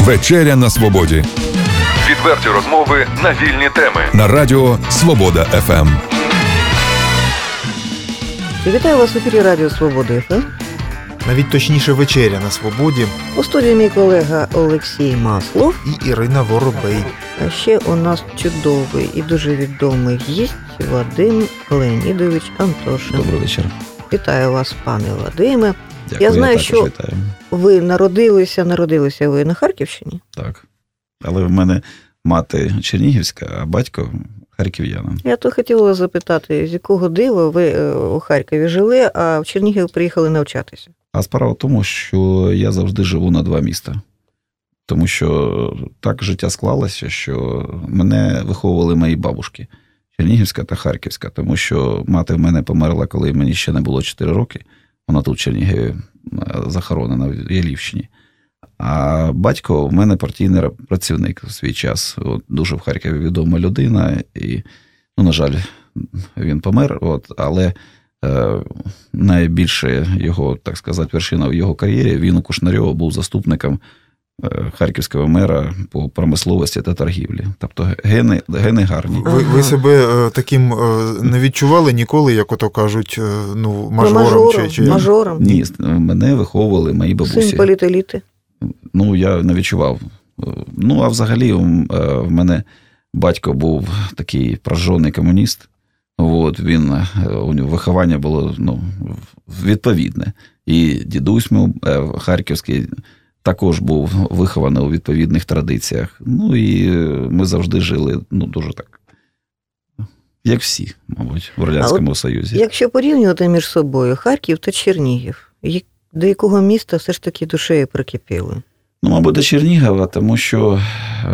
Вечеря на свободі. Відверті розмови на вільні теми. На радіо Свобода ФМ. Вітаю вас в ефірі Радіо Свобода ФМ. Навіть точніше вечеря на свободі У студії мій колега Олексій Маслов. і Ірина Воробей. А ще у нас чудовий і дуже відомий гість Вадим Леонідович Антошин. Добрий вечір. Вітаю вас, пане Вадиме. Дякую, Я знаю, також що- вітаю. Ви народилися, народилися ви на Харківщині? Так. Але в мене мати Чернігівська, а батько харків'янин. Я то хотіла запитати, з якого дива ви е, у Харкові жили, а в Чернігів приїхали навчатися? А справа в тому, що я завжди живу на два міста. Тому що так життя склалося, що мене виховували мої бабушки Чернігівська та Харківська, тому що мати в мене померла, коли мені ще не було 4 роки. Вона тут в Чернігові захоронена в Ялівщині. А батько в мене партійний працівник в свій час. От, дуже в Харкові відома людина, і, ну, на жаль, він помер. От, але е, найбільше його, так сказати, вершина в його кар'єрі він у Кушнарьова був заступником харківського мера по промисловості та торгівлі. Тобто гени, гени гарні. Ви, ви себе е, таким е, не відчували ніколи, як ото кажуть, е, ну, мажором, мажором, чи, чи мажором. Ні, мене виховували мої бабусі. Син політеліти. Ну, я не відчував. Ну, а взагалі, е, в мене батько був такий прожжений комуніст. От, він, е, у нього виховання було ну, відповідне. І дідусь мій е, харківський також був вихований у відповідних традиціях. Ну і е, ми завжди жили ну, дуже так, як всі, мабуть, в Радянському Союзі. Якщо порівнювати між собою Харків та Чернігів, до якого міста все ж таки душею прикипіли? Ну, мабуть, до Чернігова, тому що е,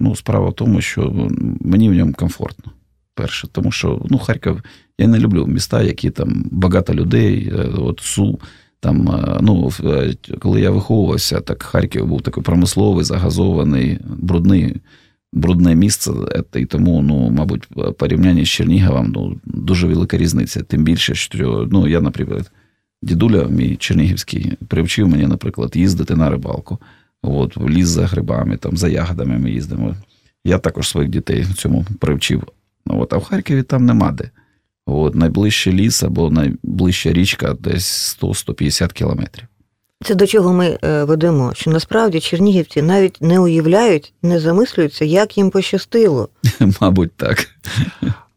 ну, справа в тому, що мені в ньому комфортно. Перше, тому що ну, Харків, я не люблю міста, які там багато людей, е, от Су. Там, е, ну, е, коли я виховувався, так Харків був такий промисловий, загазований, брудний, брудне місце. е, І тому, ну, мабуть, в порівнянні з Черніговом ну, дуже велика різниця. Тим більше, що ну, я, наприклад, дідуля мій Чернігівський привчив мені, наприклад, їздити на рибалку. От, в ліс за грибами, там, за ягодами ми їздимо. Я також своїх дітей цьому привчив. От, а в Харкові там нема де. От, найближчий ліс або найближча річка десь 100-150 кілометрів. Це до чого ми е, ведемо? Що насправді чернігівці навіть не уявляють, не замислюються, як їм пощастило. Мабуть, так.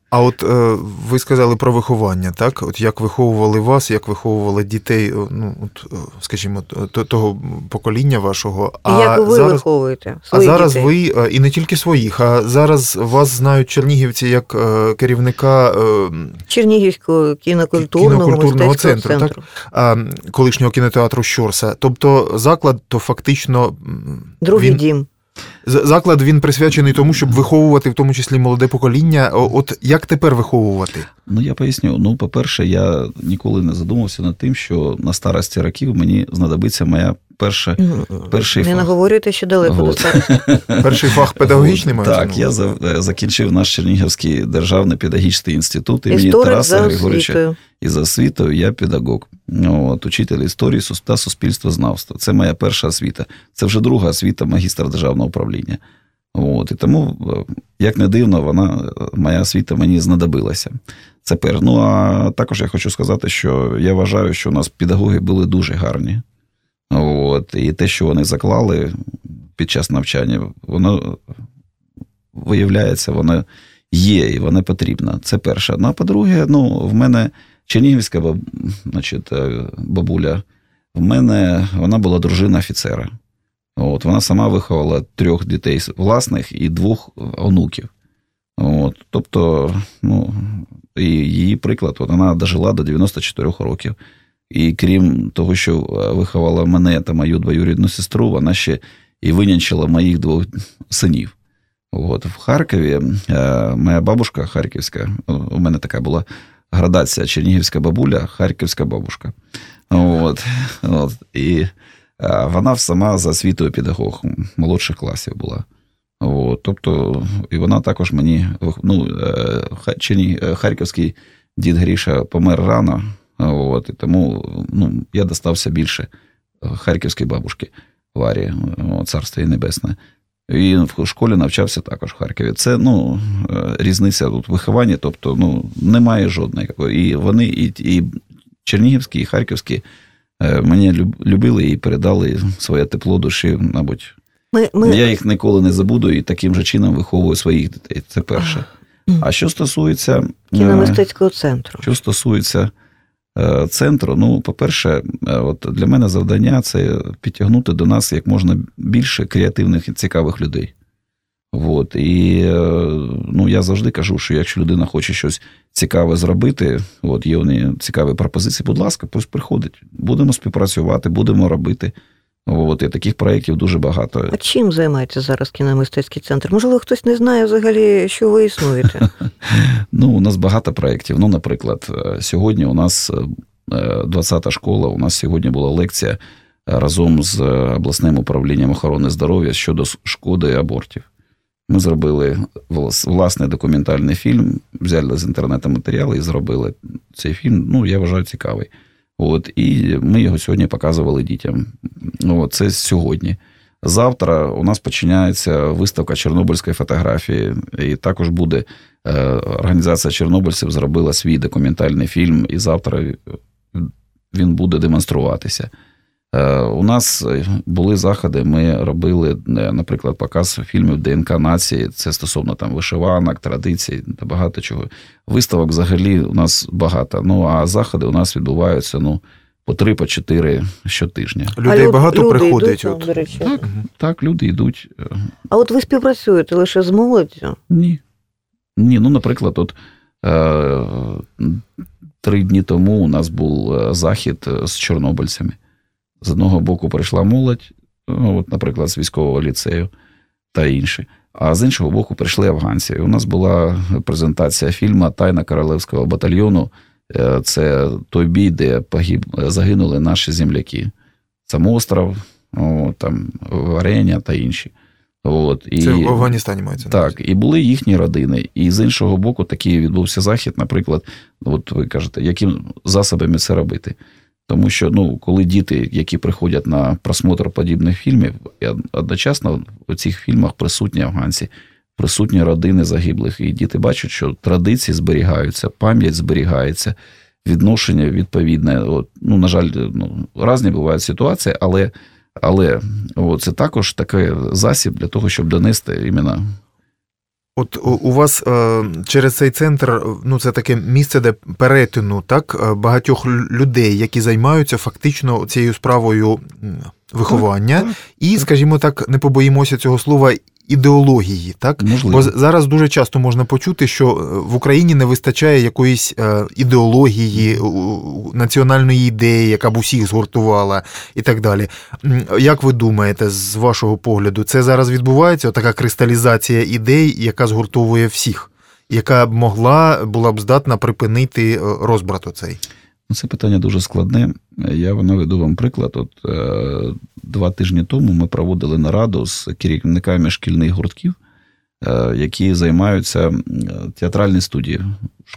А от е, ви сказали про виховання, так? От як виховували вас, як виховували дітей, е, ну, от, е, скажімо, того покоління вашого. І як ви зараз, виховуєте а зараз дітей? ви, і не тільки своїх, а зараз вас знають чернігівці як керівника Чернігівського кінокультурного, Кінокультурного центру, центру. а, колишнього кінотеатру Щорса. Тобто заклад то фактично Другий він, дім. Заклад він присвячений тому, щоб виховувати в тому числі молоде покоління. От як тепер виховувати? Ну, я поясню. Ну, по-перше, я ніколи не задумався над тим, що на старості років мені знадобиться моя перша. Перший не фах. наговорюйте, що далеко до старості. Перший фах педагогічний мається Так, я за- е, закінчив наш Чернігівський державний педагогічний інститут імені Історик Тараса за І за освітою я педагог, Ну, от, учитель історії та суспільствознавства. Це моя перша освіта. Це вже друга освіта магістра державного управління. От, і тому, е, як не дивно, вона, е, моя освіта мені знадобилася. Це перше. Ну а також я хочу сказати, що я вважаю, що у нас педагоги були дуже гарні. От, і те, що вони заклали під час навчання, воно виявляється, воно є і воно потрібно. Це перше. Ну, а по-друге, ну, в мене чернігівська баб, значить, е, бабуля, в мене вона була дружина офіцера. От, вона сама виховала трьох дітей власних і двох онуків. От, тобто, ну, і її приклад, от вона дожила до 94 років. І крім того, що е, виховала мене та мою двоюрідну сестру, вона ще і винянчила моїх двох синів. От, в Харкові е, моя бабушка харківська, у мене така була градація чернігівська бабуля, харківська бабушка. От, от, і вона сама за освітою педагог молодших класів була. От, тобто, і вона також мені, ну, е, Ха- Черні- е, харківський дід Гріша помер рано, от, і тому ну, я достався більше харківській бабушки Варі, царство і небесне. І в школі навчався також в Харкові. Це ну, різниця тут виховання, тобто ну, немає жодної. І вони, і, і Чернігівські, і Харківські мене любили і передали своє тепло душі, мабуть. Ми, ми... Я їх ніколи не забуду і таким же чином виховую своїх дітей. Це перше. А що стосується кіномистецького центру? Що стосується центру, ну, по-перше, от для мене завдання це підтягнути до нас як можна більше креативних і цікавих людей. От. І ну, я завжди кажу, що якщо людина хоче щось цікаве зробити, от є вони цікаві пропозиції, будь ласка, пусть приходить. Будемо співпрацювати, будемо робити. От, і таких проєктів дуже багато. А чим займається зараз кіномистецький центр? Можливо, хтось не знає взагалі, що ви існуєте? Ну, у нас багато проєктів. Ну, наприклад, е, сьогодні у нас 20-та е, школа, у нас сьогодні була лекція разом з обласним управлінням охорони здоров'я щодо шкоди абортів. Ми зробили власний документальний фільм, взяли з інтернету матеріали і зробили цей фільм. Ну, я вважаю, цікавий. От, І ми його сьогодні показували дітям. Ну, Це сьогодні. Завтра у нас починається виставка Чорнобильської фотографії, і також буде е, організація Чорнобильців зробила свій документальний фільм, і завтра він буде демонструватися. Е, у нас були заходи. Ми робили, е, наприклад, показ фільмів ДНК нації. Це стосовно там вишиванок, традицій та багато чого. Виставок взагалі у нас багато. Ну а заходи у нас відбуваються ну, по три, по чотири щотижня. Людей а багато люди приходить. Йдуть, от. До речі. Так, так, люди йдуть. А от ви співпрацюєте лише з молоддю? Ні. Ні, ну, наприклад, от. Е, три дні тому у нас був захід з чорнобильцями. З одного боку прийшла молодь, ну, от, наприклад, з військового ліцею та інші. А з іншого боку, прийшли афганці. І у нас була презентація фільму Тайна королевського батальйону. Е, це той бій, де погиб, загинули наші земляки. Самостров, там Варення та інші. От, і, Це в Афганістані мається. Так, і були їхні родини. І з іншого боку, такий відбувся захід, наприклад, от ви кажете, яким засобами це робити. Тому що ну, коли діти, які приходять на просмотр подібних фільмів, одночасно у цих фільмах присутні афганці, присутні родини загиблих, і діти бачать, що традиції зберігаються, пам'ять зберігається, відношення відповідне. От, ну, На жаль, ну, різні бувають ситуації, але але от, це також такий засіб для того, щоб донести іменно От у вас е, через цей центр ну це таке місце, де перетину так е, багатьох людей, які займаються фактично цією справою виховання, так, так, і, скажімо так, не побоїмося цього слова ідеології, так Можливо. бо зараз дуже часто можна почути, що е, в Україні не вистачає якоїсь е, ідеології, національної ідеї, яка б усіх згуртувала, і так далі. Як ви думаєте, з вашого погляду, це зараз відбувається така кристалізація ідей, яка згуртовує всіх, яка б могла була б здатна припинити е, розбрат оцей? Ну, це питання дуже складне. Я наведу вам приклад. От е, два тижні тому ми проводили нараду з керівниками шкільних гуртків, е, які займаються театральні студії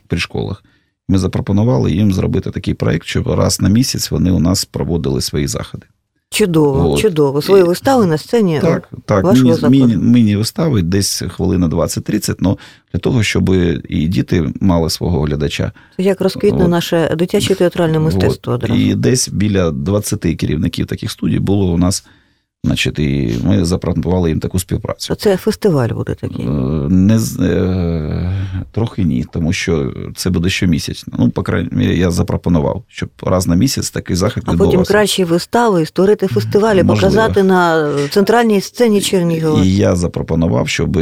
при школах. Ми запропонували їм зробити такий проєкт, щоб раз на місяць вони у нас проводили свої заходи. Чудово, От. чудово. Свої вистави на сцені. Так, так. Міні, міні, міні вистави десь хвилина 20-30, але для того, щоб і діти мали свого глядача. Як розквітне наше дитяче театральне мистецтво. От. І десь біля 20 керівників таких студій було у нас Значить, і ми запропонували їм таку співпрацю. Це фестиваль буде такий? Е, не е, трохи ні, тому що це буде щомісячно. Ну, по крайній мірі, я запропонував, щоб раз на місяць такий захід відбувався. А потім кращі вистави, створити фестивалі, показати на центральній сцені Чернігова. І я запропонував, щоб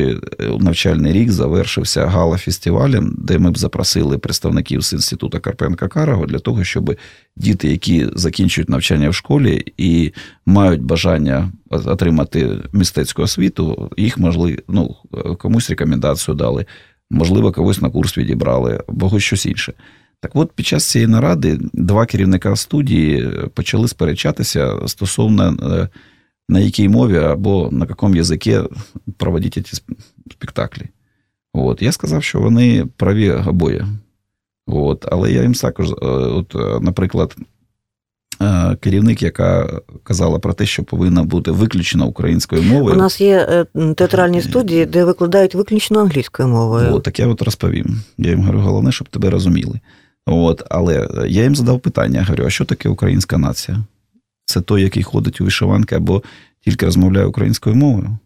навчальний рік завершився гала-фестивалем, де ми б запросили представників з інституту Карпенка Карого для того, щоб діти, які закінчують навчання в школі і мають бажання отримати мистецьку освіту, їх можливо, ну, комусь рекомендацію дали, можливо, когось на курс відібрали, або щось інше. Так от, під час цієї наради два керівника студії почали сперечатися стосовно е, на якій мові або на якому язикі проводити ці спектаклі. От. Я сказав, що вони праві обоє. От, Але я їм також, е, от, наприклад, керівник, яка казала про те, що повинна бути виключена українською мовою. У нас є е, театральні студії, де викладають виключно англійською мовою. От, так я от розповім. Я їм говорю, головне, щоб тебе розуміли. От, але я їм задав питання: говорю, а що таке українська нація? Це той, який ходить у вишиванки або тільки розмовляє українською мовою?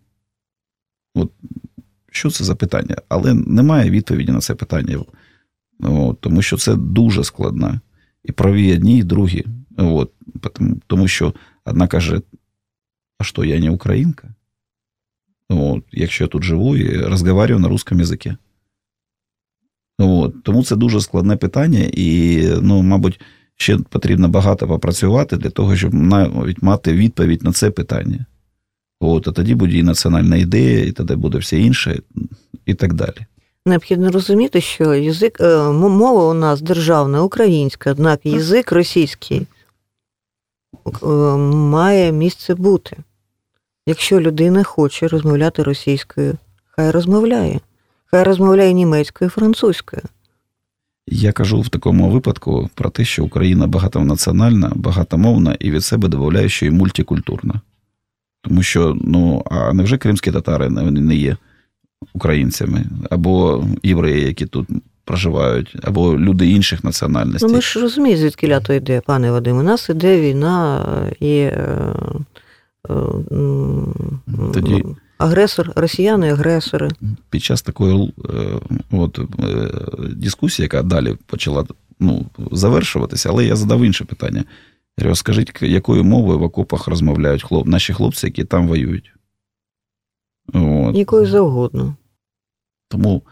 От, Що це за питання? Але немає відповіді на це питання. От, Тому що це дуже складно. І праві одні, і другі. От, Тому що одна каже: а що, я не українка? От, Якщо я тут живу і розмовляю на русском язикі. От, Тому це дуже складне питання, і, ну, мабуть, ще потрібно багато попрацювати для того, щоб навіть мати відповідь на це питання. От, А тоді буде і національна ідея, і тоді буде все інше, і так далі. Необхідно розуміти, що язик, е, мова у нас державна, українська, однак язик російський має місце бути. Якщо людина хоче розмовляти російською, хай розмовляє. Хай розмовляє німецькою, французькою. Я кажу в такому випадку про те, що Україна багатонаціональна, багатомовна і від себе додаю, що і мультикультурна. Тому що, ну, а невже кримські татари не є українцями, або євреї, які тут проживають, або люди інших національностей? Ну, ми ж розуміємо, звідки лято йде, пане Вадим. У нас іде війна і. Е, е, Тоді агресор, росіяни, агресори. Під час такої е, от, е, дискусії, яка далі почала ну, завершуватися, але я задав інше питання. Розкажіть, якою мовою в окопах розмовляють хлоп, наші хлопці, які там воюють? От. Якою завгодно. Тому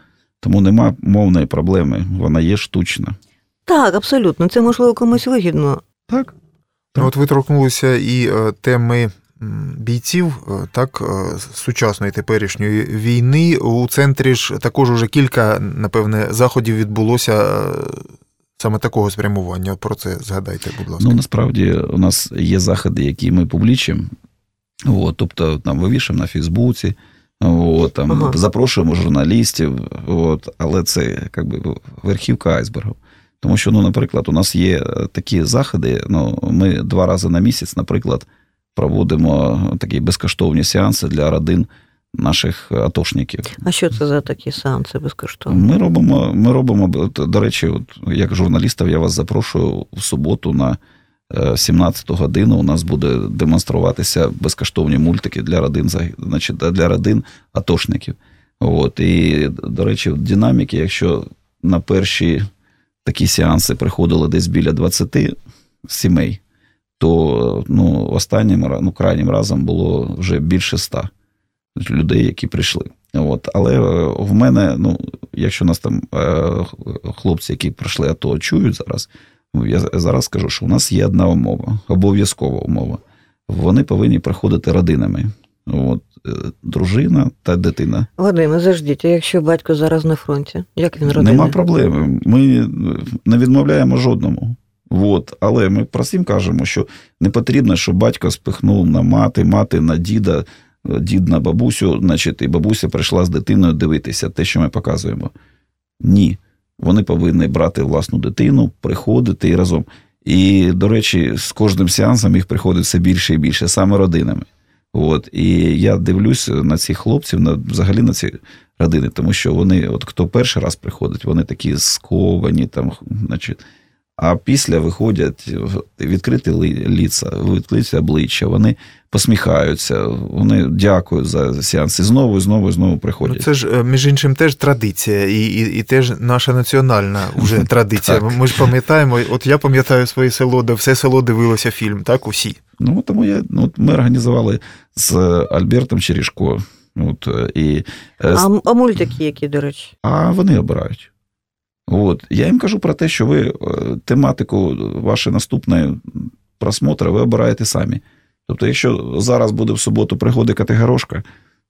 тому нема мовної проблеми, вона є штучна. Так, абсолютно. Це можливо комусь вигідно. Так. так. От ви торкнулися і е, теми бійців е, так е, сучасної теперішньої війни. У центрі ж також уже кілька, напевне, заходів відбулося. Саме такого спрямування. Про це згадайте, будь ласка. Ну насправді у нас є заходи, які ми публічимо. От, тобто там вивішуємо на Фейсбуці, от, там, ага. запрошуємо журналістів, от, але це якби верхівка айсбергу. Тому що, ну, наприклад, у нас є такі заходи. Ну, Ми два рази на місяць, наприклад, проводимо такі безкоштовні сеанси для родин наших атошників. А що це за такі сеанси безкоштовні? Ми робимо, ми робимо, до речі, от, як журналістів, я вас запрошую в суботу на 17 е, годину. У нас буде демонструватися безкоштовні мультики для родин значить, для родин атошників. От, І, до речі, динаміки, якщо на перші такі сеанси приходило десь біля 20 сімей, то ну, останнім ну, крайнім разом було вже більше ста людей, які прийшли. От. Але е, в мене, ну, якщо нас там е, хлопці, які пройшли, АТО, чують зараз, я зараз скажу, що у нас є одна умова, обов'язкова умова. Вони повинні приходити родинами. От, е, Дружина та дитина. Вадиме, заждіть, а якщо батько зараз на фронті, як він родина? Нема проблеми. Ми не відмовляємо жодному. От. Але ми про всім кажемо, що не потрібно, щоб батько спихнув на мати, мати на діда, дід на бабусю, значить, і бабуся прийшла з дитиною дивитися те, що ми показуємо. Ні. Вони повинні брати власну дитину, приходити і разом. І, до речі, з кожним сеансом їх приходить все більше і більше, саме родинами. От. І я дивлюсь на цих хлопців, на, взагалі на ці родини, тому що вони, от хто перший раз приходить, вони такі сковані, там, значить. А після виходять відкриті ліца, відкриті обличчя, вони посміхаються, вони дякують за сеанс. І знову, і знову, і знову приходять. Ну, це ж, е, між іншим, теж традиція, і і, і теж наша національна вже традиція. Ми ж пам'ятаємо, от я пам'ятаю своє село, де все село дивилося фільм, так, усі. Ну, тому я, ну, ми організували з Альбертом Черішко. От, і, е, А, а мультики які, до речі? А вони обирають. От. Я їм кажу про те, що ви е, тематику вашої наступної просмотри ви обираєте самі. Тобто, якщо зараз буде в суботу пригоди Категорошка,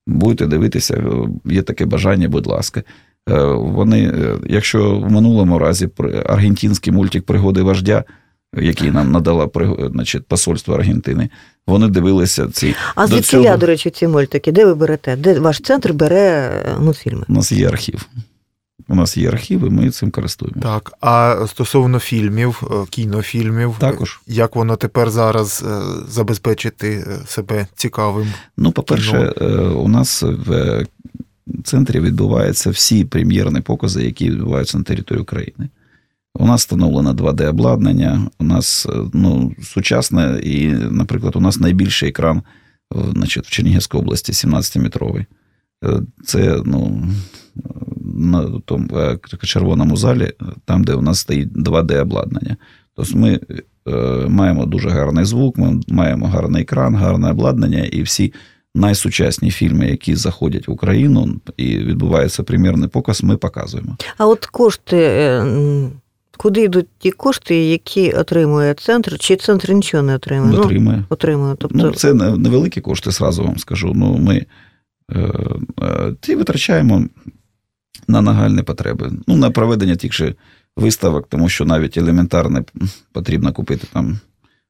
будете дивитися, е, є таке бажання, будь ласка. Е, вони, якщо в минулому разі аргентинський мультик Пригоди вождя, який нам надала значить, посольство Аргентини, вони дивилися ці. А звідки цього... я, до речі, ці мультики? Де ви берете? Де ваш центр бере мультфільми? У нас є архів. У нас є архіви, ми цим користуємося. Так, а стосовно фільмів, е, кінофільмів, Також. як воно тепер зараз е, забезпечити е, себе цікавим? Ну, по-перше, е, у нас в центрі відбуваються всі прем'єрні покази, які відбуваються на території України. У нас встановлено 2D-обладнання, у нас ну, сучасне, і, наприклад, у нас найбільший екран значить, в Чернігівській області 17-метровий. Е, Це ну, на тому е, червоному залі, там, де у нас стоїть 2D-обладнання. Тобто ми е, маємо дуже гарний звук, ми маємо гарний екран, гарне обладнання, і всі найсучасні фільми, які заходять в Україну і відбувається прем'єрний показ, ми показуємо. А от кошти, е, куди йдуть ті кошти, які отримує центр, чи центр нічого не отримує? Отримує. Ну, отримує. Тобто, Ну, це невеликі кошти, сразу вам скажу. Ну, ми е, е, ті витрачаємо на нагальні потреби. Ну, на проведення тих же виставок, тому що навіть елементарне потрібно купити там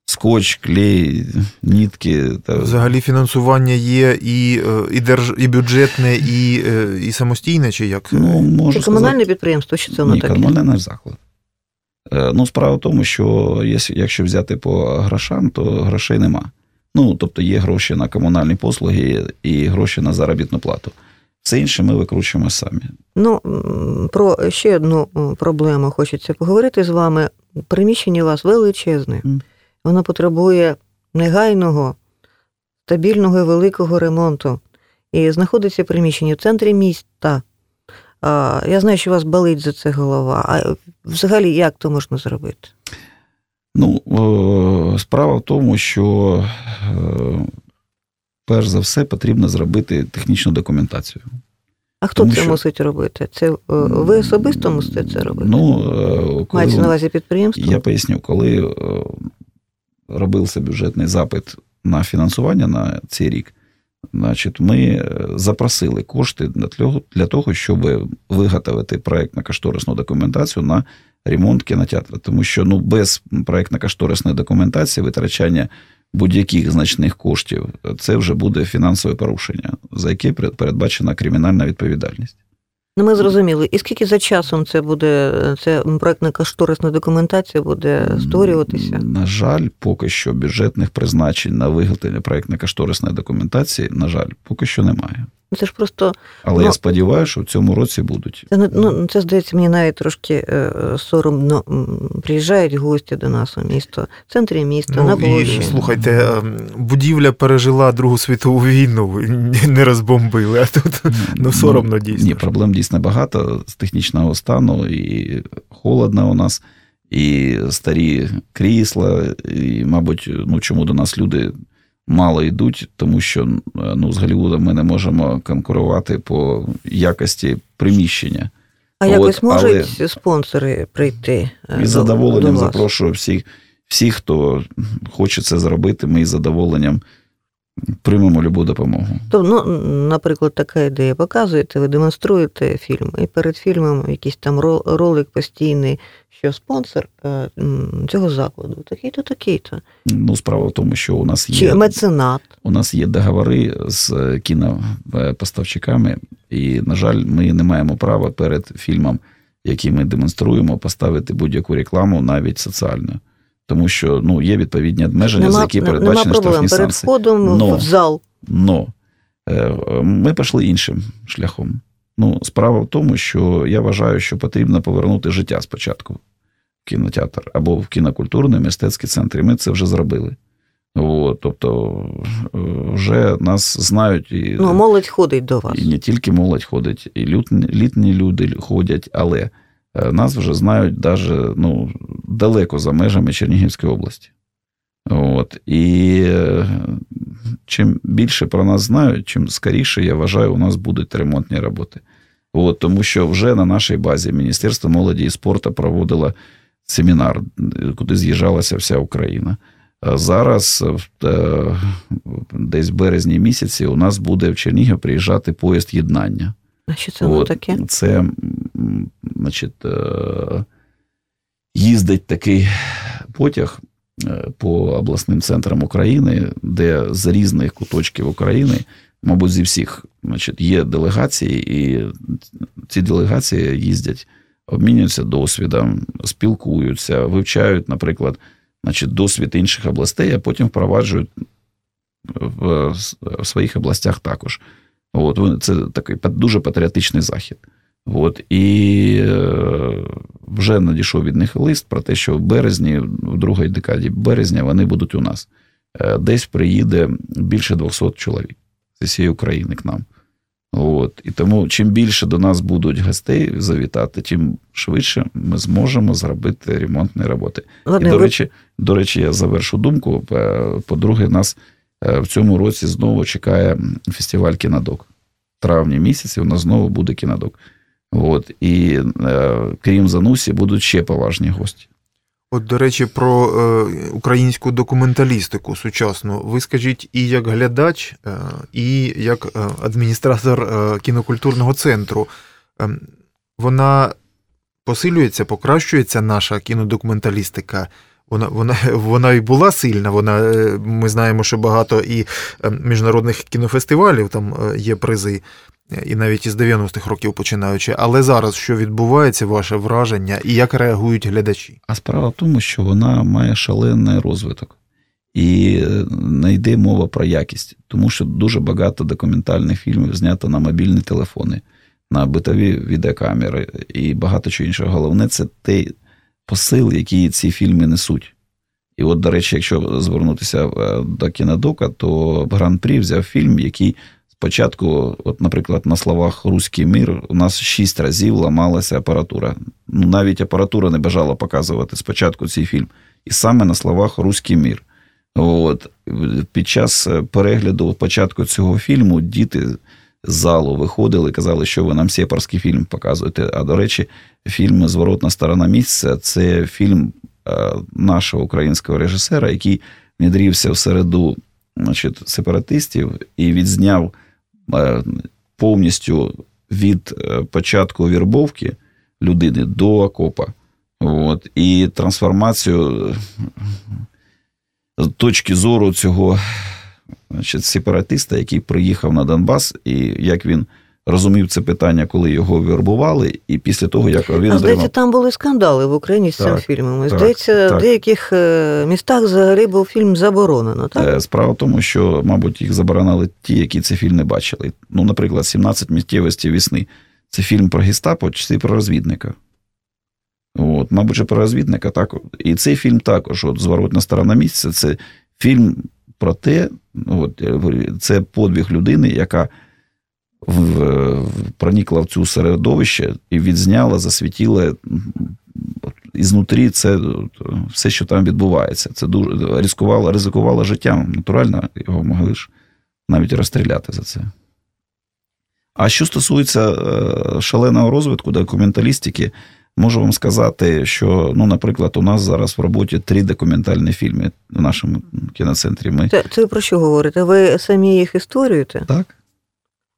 скотч, клей, нітки. Та... Взагалі фінансування є і, е, і, держ... і бюджетне, і, е, і самостійне, чи як? Ну, можу це комунальне сказати, підприємство, що це воно Ні, таке? комунальний наш заклад. Е, Ну, справа в тому, що якщо взяти по грошам, то грошей нема. Ну, тобто є гроші на комунальні послуги і гроші на заробітну плату. Все інше ми викручуємо самі. Ну, про ще одну проблему хочеться поговорити з вами. Приміщення у вас величезне. Воно потребує негайного, стабільного і великого ремонту. І знаходиться приміщення в центрі міста. Я знаю, що у вас болить за це голова. А взагалі, як то можна зробити? Ну, е, справа в тому, що е, перш за все потрібно зробити технічну документацію. А хто Тому це що- мусить робити? Це е, ви особисто мусите це робити? Ну, е, коли Мається на увазі підприємство? Я поясню, коли е, робився бюджетний запит на фінансування на цей рік, значить, ми запросили кошти для того, для того щоб виготовити проєктно-кошторисну документацію на ремонт кінотеатру. Тому що ну, без проєктно-кошторисної документації витрачання будь-яких значних коштів це вже буде фінансове порушення, за яке передбачена кримінальна відповідальність. Ну, ми зрозуміли. І скільки за часом це буде, це проектна кошторисна документація буде створюватися? На жаль, поки що бюджетних призначень на виготовлення проектно кошторисної документації, на жаль, поки що немає. Це ж просто Але Ну, я сподіваюся, що в цьому році будуть. це ну, це здається мені навіть трошки е, соромно. Приїжджають гості до нас у місто, в центрі міста, на Ну, і, слухайте, е, будівля пережила Другу світову війну, не розбомбили, а тут ну, соромно дійсно. Ні, проблем дійсно багато з технічного стану, і холодно у нас, і старі крісла, і, мабуть, ну, чому до нас люди мало йдуть, тому що ну, з Голлівудом ми не можемо конкурувати по якості приміщення. А От, якось можуть але- спонсори прийти? Із І з задоволенням до вас? запрошую всіх, всіх, хто хоче це зробити. Ми із задоволенням приймемо любу допомогу. То, ну, наприклад, така ідея. Показуєте, ви демонструєте фільм, і перед фільмом якийсь там ролик постійний, що спонсор е, цього закладу такий-то, такий-то. Ну, справа в тому, що у нас Чи є меценат. у нас є договори з кінопоставчиками, і, на жаль, ми не маємо права перед фільмом, який ми демонструємо, поставити будь-яку рекламу, навіть соціальну. Тому що ну, є відповідні обмеження, за які передбачені проблем. штрафні Перед входом Но. в зал. Но е, ми пішли іншим шляхом. Ну, справа в тому, що я вважаю, що потрібно повернути життя спочатку в кінотеатр або в кінокультурний мистецький центр. І ми це вже зробили. От, тобто е, вже нас знають і, Ну, молодь ходить до вас. і не тільки молодь ходить, і літні люди ходять, але нас вже знають даже, ну, далеко за межами Чернігівської області. От. І е, чим більше про нас знають, чим скоріше, я вважаю, у нас будуть ремонтні роботи. От, тому що вже на нашій базі Міністерство молоді і спорту проводило семінар, куди з'їжджалася вся Україна. А Зараз, е, десь в березні місяці, у нас буде в Чернігів приїжджати поїзд єднання. Це воно От, таке? Це, значить, їздить такий потяг е, по обласним центрам України, де з різних куточків України, мабуть, зі всіх значить, є делегації, і ці делегації їздять, обмінюються досвідом, спілкуються, вивчають, наприклад, значить, досвід інших областей, а потім впроваджують в, в своїх областях також. От, Це такий дуже патріотичний захід. От, І е, вже надійшов від них лист про те, що в березні, в другій декаді березня, вони будуть у нас. Е, десь приїде більше 200 чоловік з усієї України к нам. От. І тому, чим більше до нас будуть гостей завітати, тим швидше ми зможемо зробити ремонтні роботи. Ладно, і, до ви- речі, до речі, я завершу думку. Е, По-друге, нас в цьому році знову чекає фестиваль кінодок. В травні місяці у нас знову буде кінодок. От. І е, крім Занусі, будуть ще поважні гості. От, до речі, про е, українську документалістику сучасну. Ви скажіть і як глядач, е, і як е, адміністратор е, кінокультурного центру. Е, вона посилюється, покращується наша кінодокументалістика. Вона, вона, вона і була сильна. Вона, е, ми знаємо, що багато і е, міжнародних кінофестивалів там е, є призи, і навіть із 90-х років починаючи. Але зараз що відбувається, ваше враження, і як реагують глядачі? А справа в тому, що вона має шалений розвиток. І не йде мова про якість, тому що дуже багато документальних фільмів знято на мобільні телефони, на битові відеокамери і багато чого іншого. Головне, це той посил, який ці фільми несуть. І от, до речі, якщо звернутися е, до кінодока, то Гран-прі взяв фільм, який спочатку, от, наприклад, на словах Руський мир, у нас шість разів ламалася апаратура. Ну, навіть апаратура не бажала показувати спочатку цей фільм. І саме на словах Руський мир. От. Під час перегляду початку цього фільму діти з залу виходили і казали, що ви нам сепарський фільм показуєте. А до речі, фільм Зворотна сторона місяця це фільм е, нашого українського режисера, який внедрівся в середу значить, сепаратистів і відзняв е, повністю від е, початку вірбовки людини до окопа. От, і трансформацію з точки зору цього значить, сепаратиста, який приїхав на Донбас, і як він розумів це питання, коли його вербували, і після того, як він А здається, отримав. там були скандали в Україні з цим фільмом. Так, Здається, так. в деяких е, містах взагалі був фільм заборонено, так? Е, Справа в тому, що, мабуть, їх заборонили ті, які цей фільм не бачили. Ну, наприклад, 17 миттєвості весни. Це фільм про гестапо чи про розвідника. От, мабуть, про розвідника так. І цей фільм також, от зворотна сторона місяця, це фільм про те, ну, от, це подвиг людини, яка в, проникла в цю середовище і відзняла, от, ізнутрі це все, що там відбувається. Це дуже ризикувало, ризикувало життям. Натурально, його могли ж навіть розстріляти за це. А що стосується е, шаленого розвитку документалістики, можу вам сказати, що, ну, наприклад, у нас зараз в роботі три документальні фільми в нашому кіноцентрі. Ми Це, це про що говорите? Ви самі їх і створюєте? так.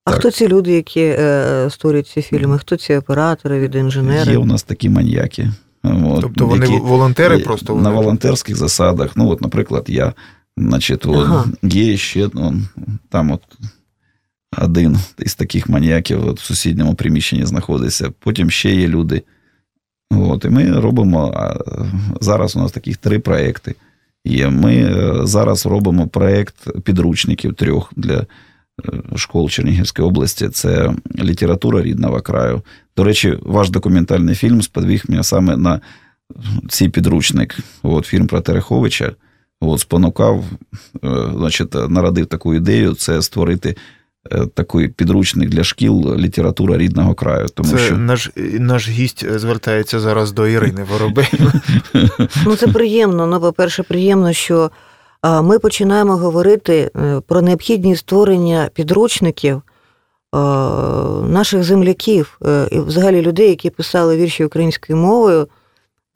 А Так. хто ці люди, які е, створюють ці фільми? Хто ці оператори від інженери? Є у нас такі маньяки. От, Тобто вони які- волонтери просто на волонтерських засадах. Ну, от, наприклад, я, значить, от, Ага. є ще ну, там от один із таких маніяків от, в сусідньому приміщенні знаходиться. Потім ще є люди. От, і ми робимо зараз у нас таких три проекти. Є. Ми е, зараз робимо проект підручників трьох для е, школ Чернігівської області. Це література рідного краю. До речі, ваш документальний фільм сподвіг мене саме на цей підручник. От, фільм про Тереховича. От, спонукав, е, значить, народив таку ідею це створити такий підручник для шкіл література рідного краю. Тому Це що наш, наш гість звертається зараз до Ірини Воробей. Ну, це приємно. Ну, по-перше, приємно, що ми починаємо говорити е, про необхідність створення підручників е, наших земляків е, і взагалі людей, які писали вірші українською мовою,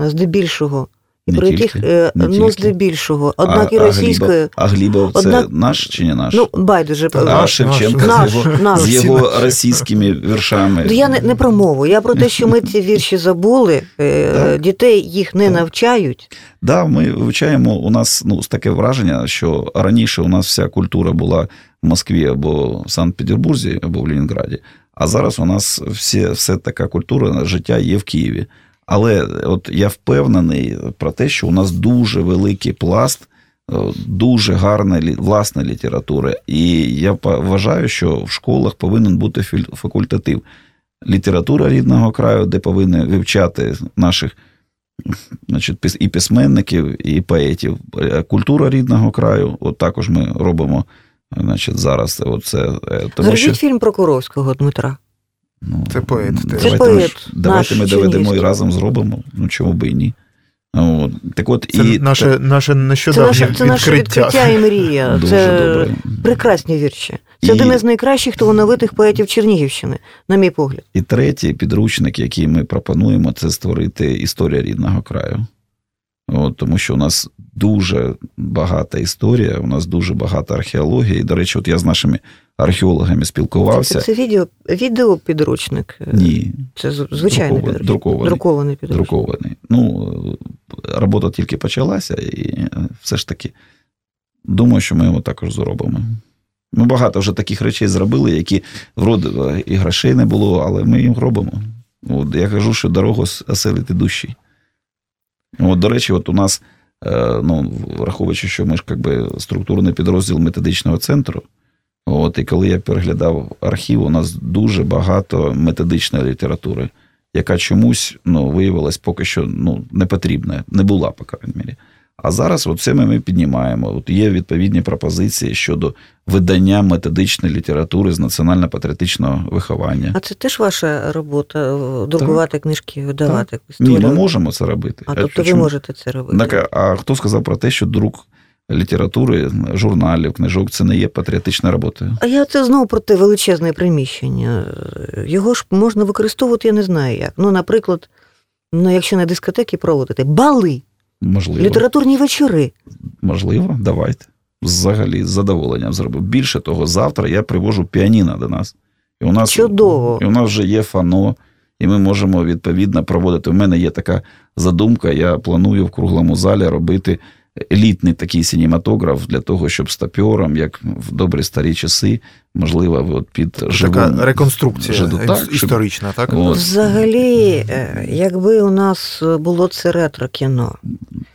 е, здебільшого, Не про яких тільки, е, не ну тільки. здебільшого, однак а, і російською. А Глібов, це Однак- наш чи не наш? Ну, байдуже. А наш, Шевченко наш, з його, наш. з його російськими віршами. Ну, Я не, не про мову, я про те, що ми ці вірші забули, е, дітей їх не навчають. Да, ми вивчаємо. У нас ну таке враження, що раніше у нас вся культура була в Москві або в Санкт-Петербурзі, або в Ленінграді. А зараз у нас всі, все така культура життя є в Києві. Але от я впевнений про те, що у нас дуже великий пласт, е, дуже гарна власна література. І я вважаю, що в школах повинен бути факультатив. Література рідного краю, де повинні вивчати наших значить, і письменників, і поетів. Е, Культура рідного краю, от також ми робимо значить, зараз. Оце, е, тому Зробіть що, фільм про Коровського Дмитра. Ну, Це поет. Це Давайте, поет ми, ж- давайте наш ми доведемо і разом зробимо. Ну чому би і ні. От. Так от, Це і, наше, наше Це нещодавнє наше, це наше відкриття. відкриття і мрія. Дуже Це добре. прекрасні вірші. Це І- один із найкращих талановитих поетів Чернігівщини, на мій погляд. І третій підручник, який ми пропонуємо, це створити історія рідного краю. От, тому що у нас дуже багата історія, у нас дуже багата археологія. І, до речі, от я з нашими археологами спілкувався. це відео, відеопідручник. Ні, Це звичайний друкований, підручник. друкований. Друкований підручник. друкований. Ну, е, робота тільки почалася, і е, все ж таки думаю, що ми його також зробимо. Ми багато вже таких речей зробили, які вроде е, і грошей не було, але ми їх робимо. От я кажу, що дорогу оселити душі. От, до речі, от у нас, е, ну, враховуючи, що ми ж якби структурний підрозділ методичного центру. От, і коли я переглядав архів, у нас дуже багато методичної літератури, яка чомусь ну, виявилась поки що ну, не потрібна, не була, по крайній мірі. А зараз от це ми, піднімаємо. От є відповідні пропозиції щодо видання методичної літератури з національно-патріотичного виховання. А це теж ваша робота е, друкувати книжки, видавати? Ні, ми можемо це робити. А тобто ви можете це робити? Так, а хто сказав про те, що друк літератури, журналів, книжок це не є патріотичною роботою? А я це знову про те величезне приміщення. Його ж можна використовувати, я не знаю як. Ну, наприклад, ну, якщо на дискотеки проводити, бали, Можливо. літературні вечори. Можливо, давайте. Взагалі, з задоволенням зробив. Більше того, завтра я привожу піаніно до нас. І у нас, Чудово. І у нас вже є фано, і ми можемо відповідно проводити. У мене є така задумка, я планую в круглому залі робити елітний такий синематограф для того, щоб стапером, як в добрі старі часи, можливо, от під живим... Така реконструкція Жиду- так, історична, так? От. Взагалі, е, якби у нас було це ретро-кіно,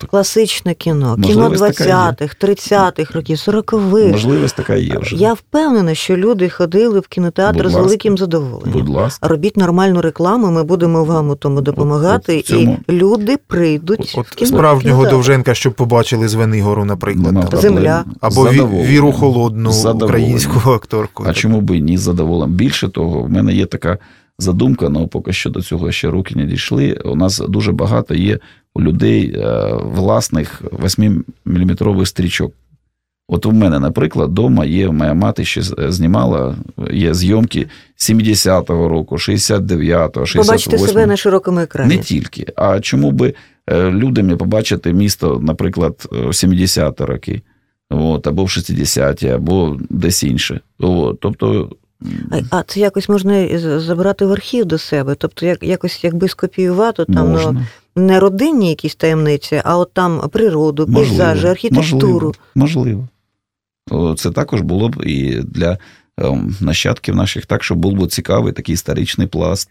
класичне кіно, кіно Можливість така 20-х, 30-х років, 40-х. Можливість така є вже. Я впевнена, що люди ходили в кінотеатр Будь з ласка. великим задоволенням. Будь ласка. Робіть нормальну рекламу, ми будемо вам у тому допомагати, от в цьому- і люди прийдуть. От в кіно- справжнього кінотеатр. Довженка, щоб побачили Звенигору, наприклад. Там. Земля. Або Ві- Віру Холодну, Задоволення. українську акторку. А чому би ні з задоволенням? Більше того, в мене є така задумка, але поки що до цього ще руки не дійшли. У нас дуже багато є у людей е, власних 8-мм стрічок. От у мене, наприклад, вдома є, моя мати ще знімала, є зйомки 70-го року, 69-го, 68-го. Побачите себе на широкому екрані. Не тільки. А чому би е, людям не побачити місто, наприклад, е, 70-ті роки, от, або в 60-ті, або десь інше. От, тобто, А, це якось можна забрати в архів до себе. Тобто, як, якось якби скопіювати там ну, можна. не родинні якісь таємниці, а от там природу, пейзажі, архітектуру. Можливо. можливо. Це також було б і для ем, нащадків наших, так, щоб був би цікавий такий історичний пласт.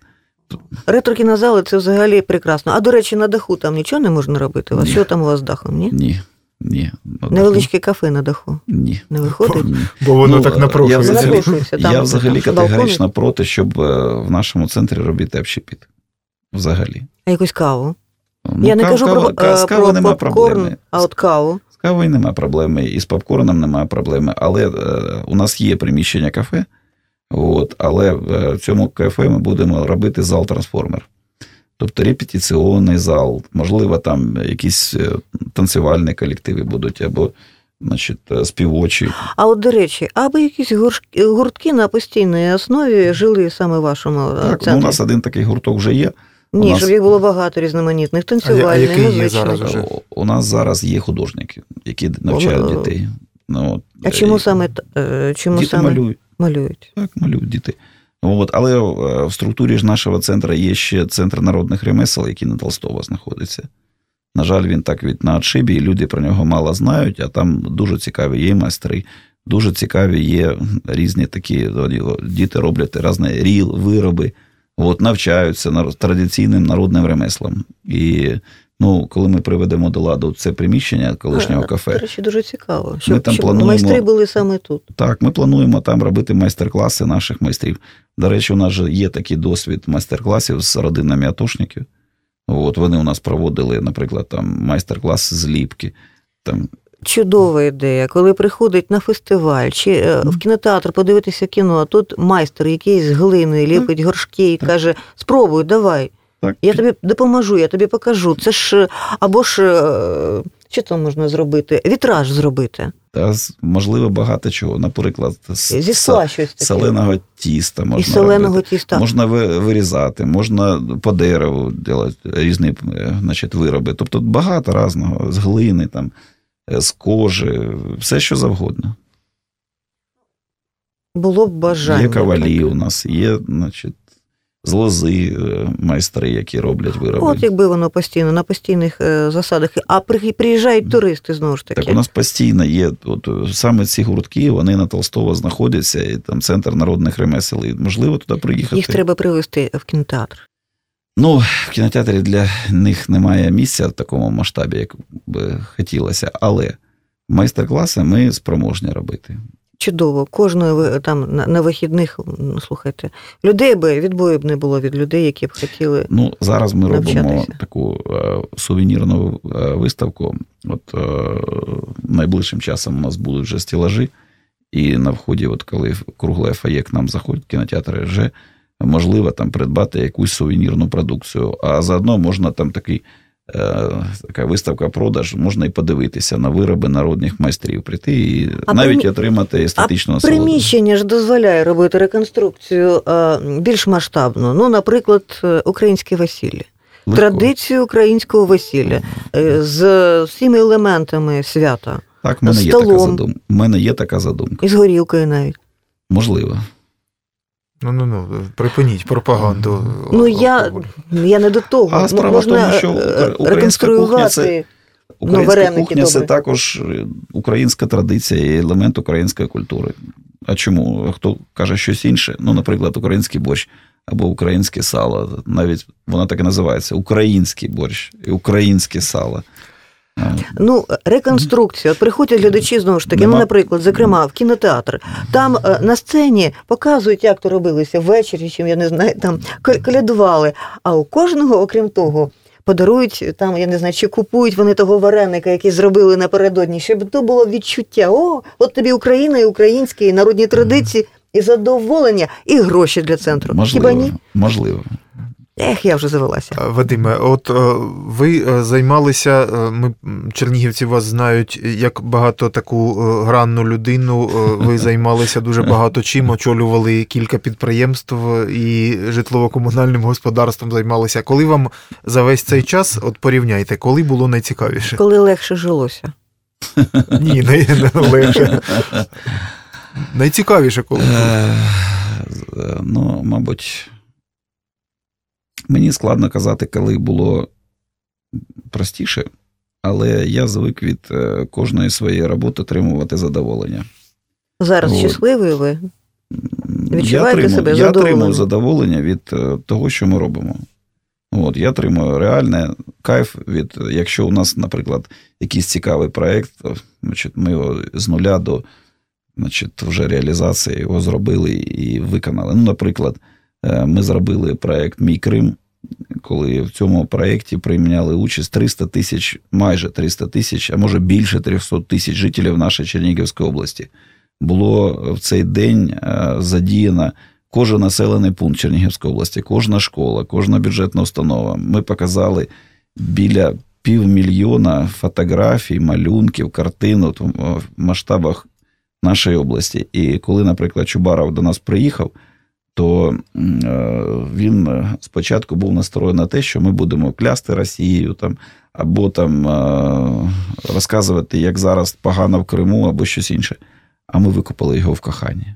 Ретро-кінозали це взагалі прекрасно. А до речі, на даху там нічого не можна робити. Ні. що там у вас з дахом? Ні? Ні. Ні. Ну, Невеличке кафе на даху. Ні. Не виходить? Ні. Бо воно Ну, так я напрошується. взагалі- там, Я взагалі там, категорично проти, щоб е, в нашому центрі робити общепіт. Взагалі. А якусь каву. Ну, Я не кажу кава- про, ка- з е, про нема попкорн, проблеми. а от каву. З кавою немає проблеми, і з попкорном немає проблеми. Але е, у нас є приміщення кафе, от, але е, в цьому кафе ми будемо робити зал трансформер. Тобто репетиційний зал, можливо, там якісь е, танцювальні колективи будуть, або значить, е, співочі. А от, до речі, аби якісь гуртки на постійній основі жили саме в вашому е, Так, ну, у нас один такий гурток вже є. Ні, нас- щоб їх було багато різноманітних, танцювальних, який є зараз уже? У- У нас зараз є художники, які навчають дітей. Ну, от, А чому і саме чому діти саме малюють? малюють? Так, малюють діти. От, але е, в структурі ж нашого центру є ще центр народних ремесел, який на Толстого знаходиться. На жаль, він так від на отшибі, і люди про нього мало знають, а там дуже цікаві є майстри, дуже цікаві є різні такі діти роблять різні ріл, вироби, от, навчаються традиційним народним ремеслам. І ну, коли ми приведемо до ладу це приміщення колишнього До кафе, речі, дуже цікаво. Щоб, там щоб плануємо- майстри були саме тут. так, ми плануємо там робити майстер-класи наших майстрів. До речі, у нас же є такий досвід майстер-класів з родинами атошників. От вони у нас проводили, наприклад, там майстер-клас з ліпки. Там, Чудова ідея, коли приходить на фестиваль чи е, в кінотеатр подивитися кіно, а тут майстер якийсь з глини ліпить горшки і каже: спробуй, давай. Так, Я тобі допоможу, я тобі покажу. Це ж е, або ж е, що там можна зробити? Вітраж зробити та, можливо, багато чого. Наприклад, зі скла щось таке. соленого тіста можна і соленого робити. тіста. Можна вирізати, можна по дереву робити різні е, значить, вироби. Тобто багато різного, з глини, там, з кожи, все що завгодно. Було б бажання. Є кавалі у нас, є, значить, з лози е, майстри, які роблять вироби. От якби воно постійно на постійних е, засадах. А приїжджають туристи знову ж таки. Так у нас постійно є, от е, саме ці гуртки, вони на Толстого знаходяться, і там центр народних ремесел. І можливо туди приїхати. Їх треба привезти в кінотеатр. Ну, в кінотеатрі для них немає місця в такому масштабі, як би хотілося, але майстер-класи ми спроможні робити. Чудово, кожної там на, на вихідних, слухайте, людей би відбою б не було від людей, які б хотіли. Ну, зараз ми робимо таку е, сувенірну е, виставку. От е, найближчим часом у нас будуть вже стелажі, і на вході, от коли кругле фає к нам заходить, кінотеатри, вже можливо там придбати якусь сувенірну продукцію. А заодно можна там такий. Е, Така виставка продаж, можна і подивитися на вироби народних майстрів, прийти і А навіть примі- отримати естетичну насолоду. Приміщення ж дозволяє робити реконструкцію е, більш масштабну. Ну, наприклад, е, українське весілля. Легко. Традицію українського весілля з всіми елементами свята, Так, в мене, є така задумка. У мене є така задумка. і з горілкою навіть. Можливо. Ну, ну, ну, припиніть пропаганду. Ну, я, я не до того. А справа в тому, що е, українська реконструювати. кухня це- Ну, Українська кухня це також е, українська традиція і елемент української культури. А чому? Хто каже щось інше? Ну, наприклад, український борщ або українське сало. Навіть воно так і називається український борщ і українське сало. Ну, реконструкція. От приходять глядачі знову ж таки, ну, наприклад, зокрема, в кінотеатр. Там е, на сцені показують, як то робилося ввечері, чим я не знаю, там кол- колядували. А у кожного, окрім того, подарують там, я не знаю, чи купують вони того вареника, який зробили напередодні, щоб то було відчуття. О, от тобі Україна і українські і народні традиції, і задоволення, і гроші для центру. можливо, Хіба ні? можливо. Ех, я вже завелася. Вадиме, от е, ви е, займалися, е, ми чернігівці вас знають як багато таку е, гранну людину. е, Ви займалися дуже багато чим, очолювали кілька підприємств е, і житлово-комунальним господарством займалися. Коли вам за весь цей час, от порівняйте, коли було найцікавіше? Коли легше жилося. Ні, не, не легше. Найцікавіше коли. Е, Ну, мабуть, мені складно казати, коли було простіше, але я звик від е, кожної своєї роботи отримувати задоволення. Зараз От. щасливі ви. я Відчуваєте отримую, себе я отримую задоволення від е, того, що ми робимо. От, я отримую реальне кайф від, якщо у нас, наприклад, якийсь цікавий проєкт, значить, ми його з нуля до значить, вже реалізації його зробили і виконали. Ну, наприклад, ми зробили проєкт Мій Крим, коли в цьому проєкті прийняли участь 300 тисяч, майже 300 тисяч, а може більше 300 тисяч жителів нашої Чернігівської області. Було в цей день е, задіяно кожен населений пункт Чернігівської області, кожна школа, кожна бюджетна установа. Ми показали біля півмільйона фотографій, малюнків, картин в масштабах нашої області. І коли, наприклад, Чубаров до нас приїхав, то він спочатку був настроєний на те, що ми будемо клясти Росією там, або там розказувати, як зараз погано в Криму, або щось інше. А ми викопали його в коханні.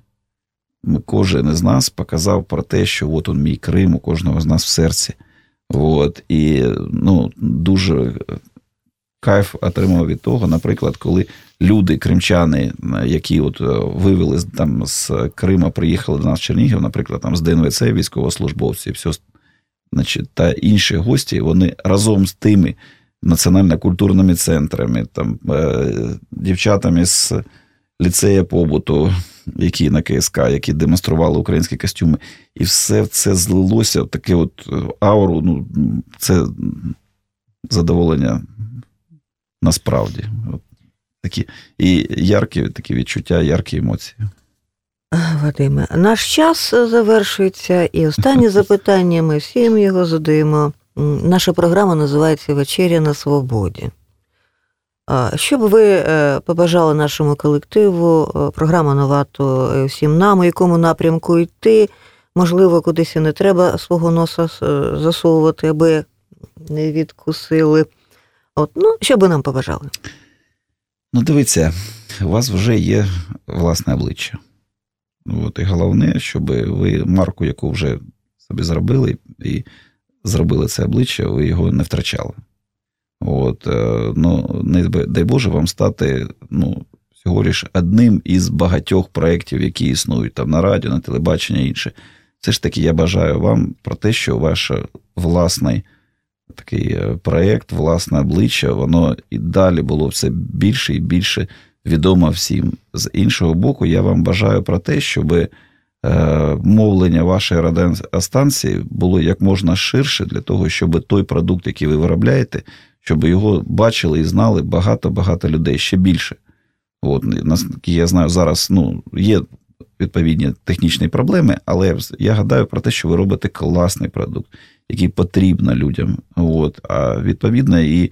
Ми, Кожен із нас показав про те, що от он мій Крим, у кожного з нас в серці. От, І ну, дуже кайф отримав від того, наприклад, коли люди, кримчани, які от вивели там з Крима, приїхали до нас в Чернігів, наприклад, там з ДНВЦ, військовослужбовці, все, значить, та інші гості, вони разом з тими національно-культурними центрами, там, е, дівчатами з ліцея побуту, які на КСК, які демонстрували українські костюми, і все це злилося в таке от ауру. Ну, це задоволення насправді. От такі І яркі такі відчуття, яркі емоції. Вадиме, наш час завершується, і останнє запитання ми всім його задаємо. Наша програма називається Вечеря на свободі. Що б ви е, побажали нашому колективу, е, програма новато е, всім нам, у якому напрямку йти? Можливо, кудись і не треба свого носа засовувати, аби не відкусили. От, ну, Що би нам побажали? Ну, дивіться, у вас вже є власне обличчя. От, І головне, щоб ви марку, яку вже собі зробили, і зробили це обличчя, ви його не втрачали. От, е, ну, не дай Боже вам стати ну, всього лиш одним із багатьох проєктів, які існують там на радіо, на телебачення і інше. Все ж таки, я бажаю вам про те, що ваш власний такий е, проєкт, власне обличчя, воно і далі було все більше і більше відомо всім. З іншого боку, я вам бажаю про те, щоб е, мовлення вашої радіостанції було як можна ширше для того, щоб той продукт, який ви виробляєте, щоб його бачили і знали багато-багато людей ще більше. От, Наскільки я знаю, зараз ну, є відповідні технічні проблеми, але я гадаю про те, що ви робите класний продукт, який потрібен людям. От, А відповідно, і е,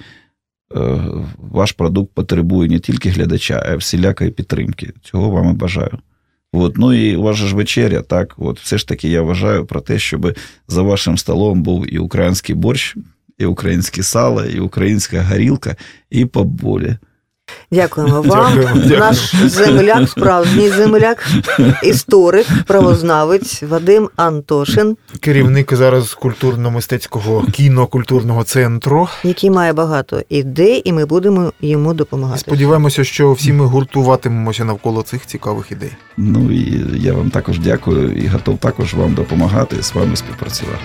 ваш продукт потребує не тільки глядача, а й всілякої підтримки. Цього вам і бажаю. От, ну і у вас же ж вечеря, так, от все ж таки я вважаю про те, щоб за вашим столом був і український борщ, і українське сало, і українська горілка, і поболі. Дякуємо вам. Дякуємо. Наш земляк, справжній земляк, історик, правознавець Вадим Антошин, керівник зараз культурно-мистецького кінокультурного центру, який має багато ідей, і ми будемо йому допомагати. Сподіваємося, що всі ми гуртуватимемося навколо цих цікавих ідей. Ну і я вам також дякую і готов також вам допомагати з вами співпрацювати.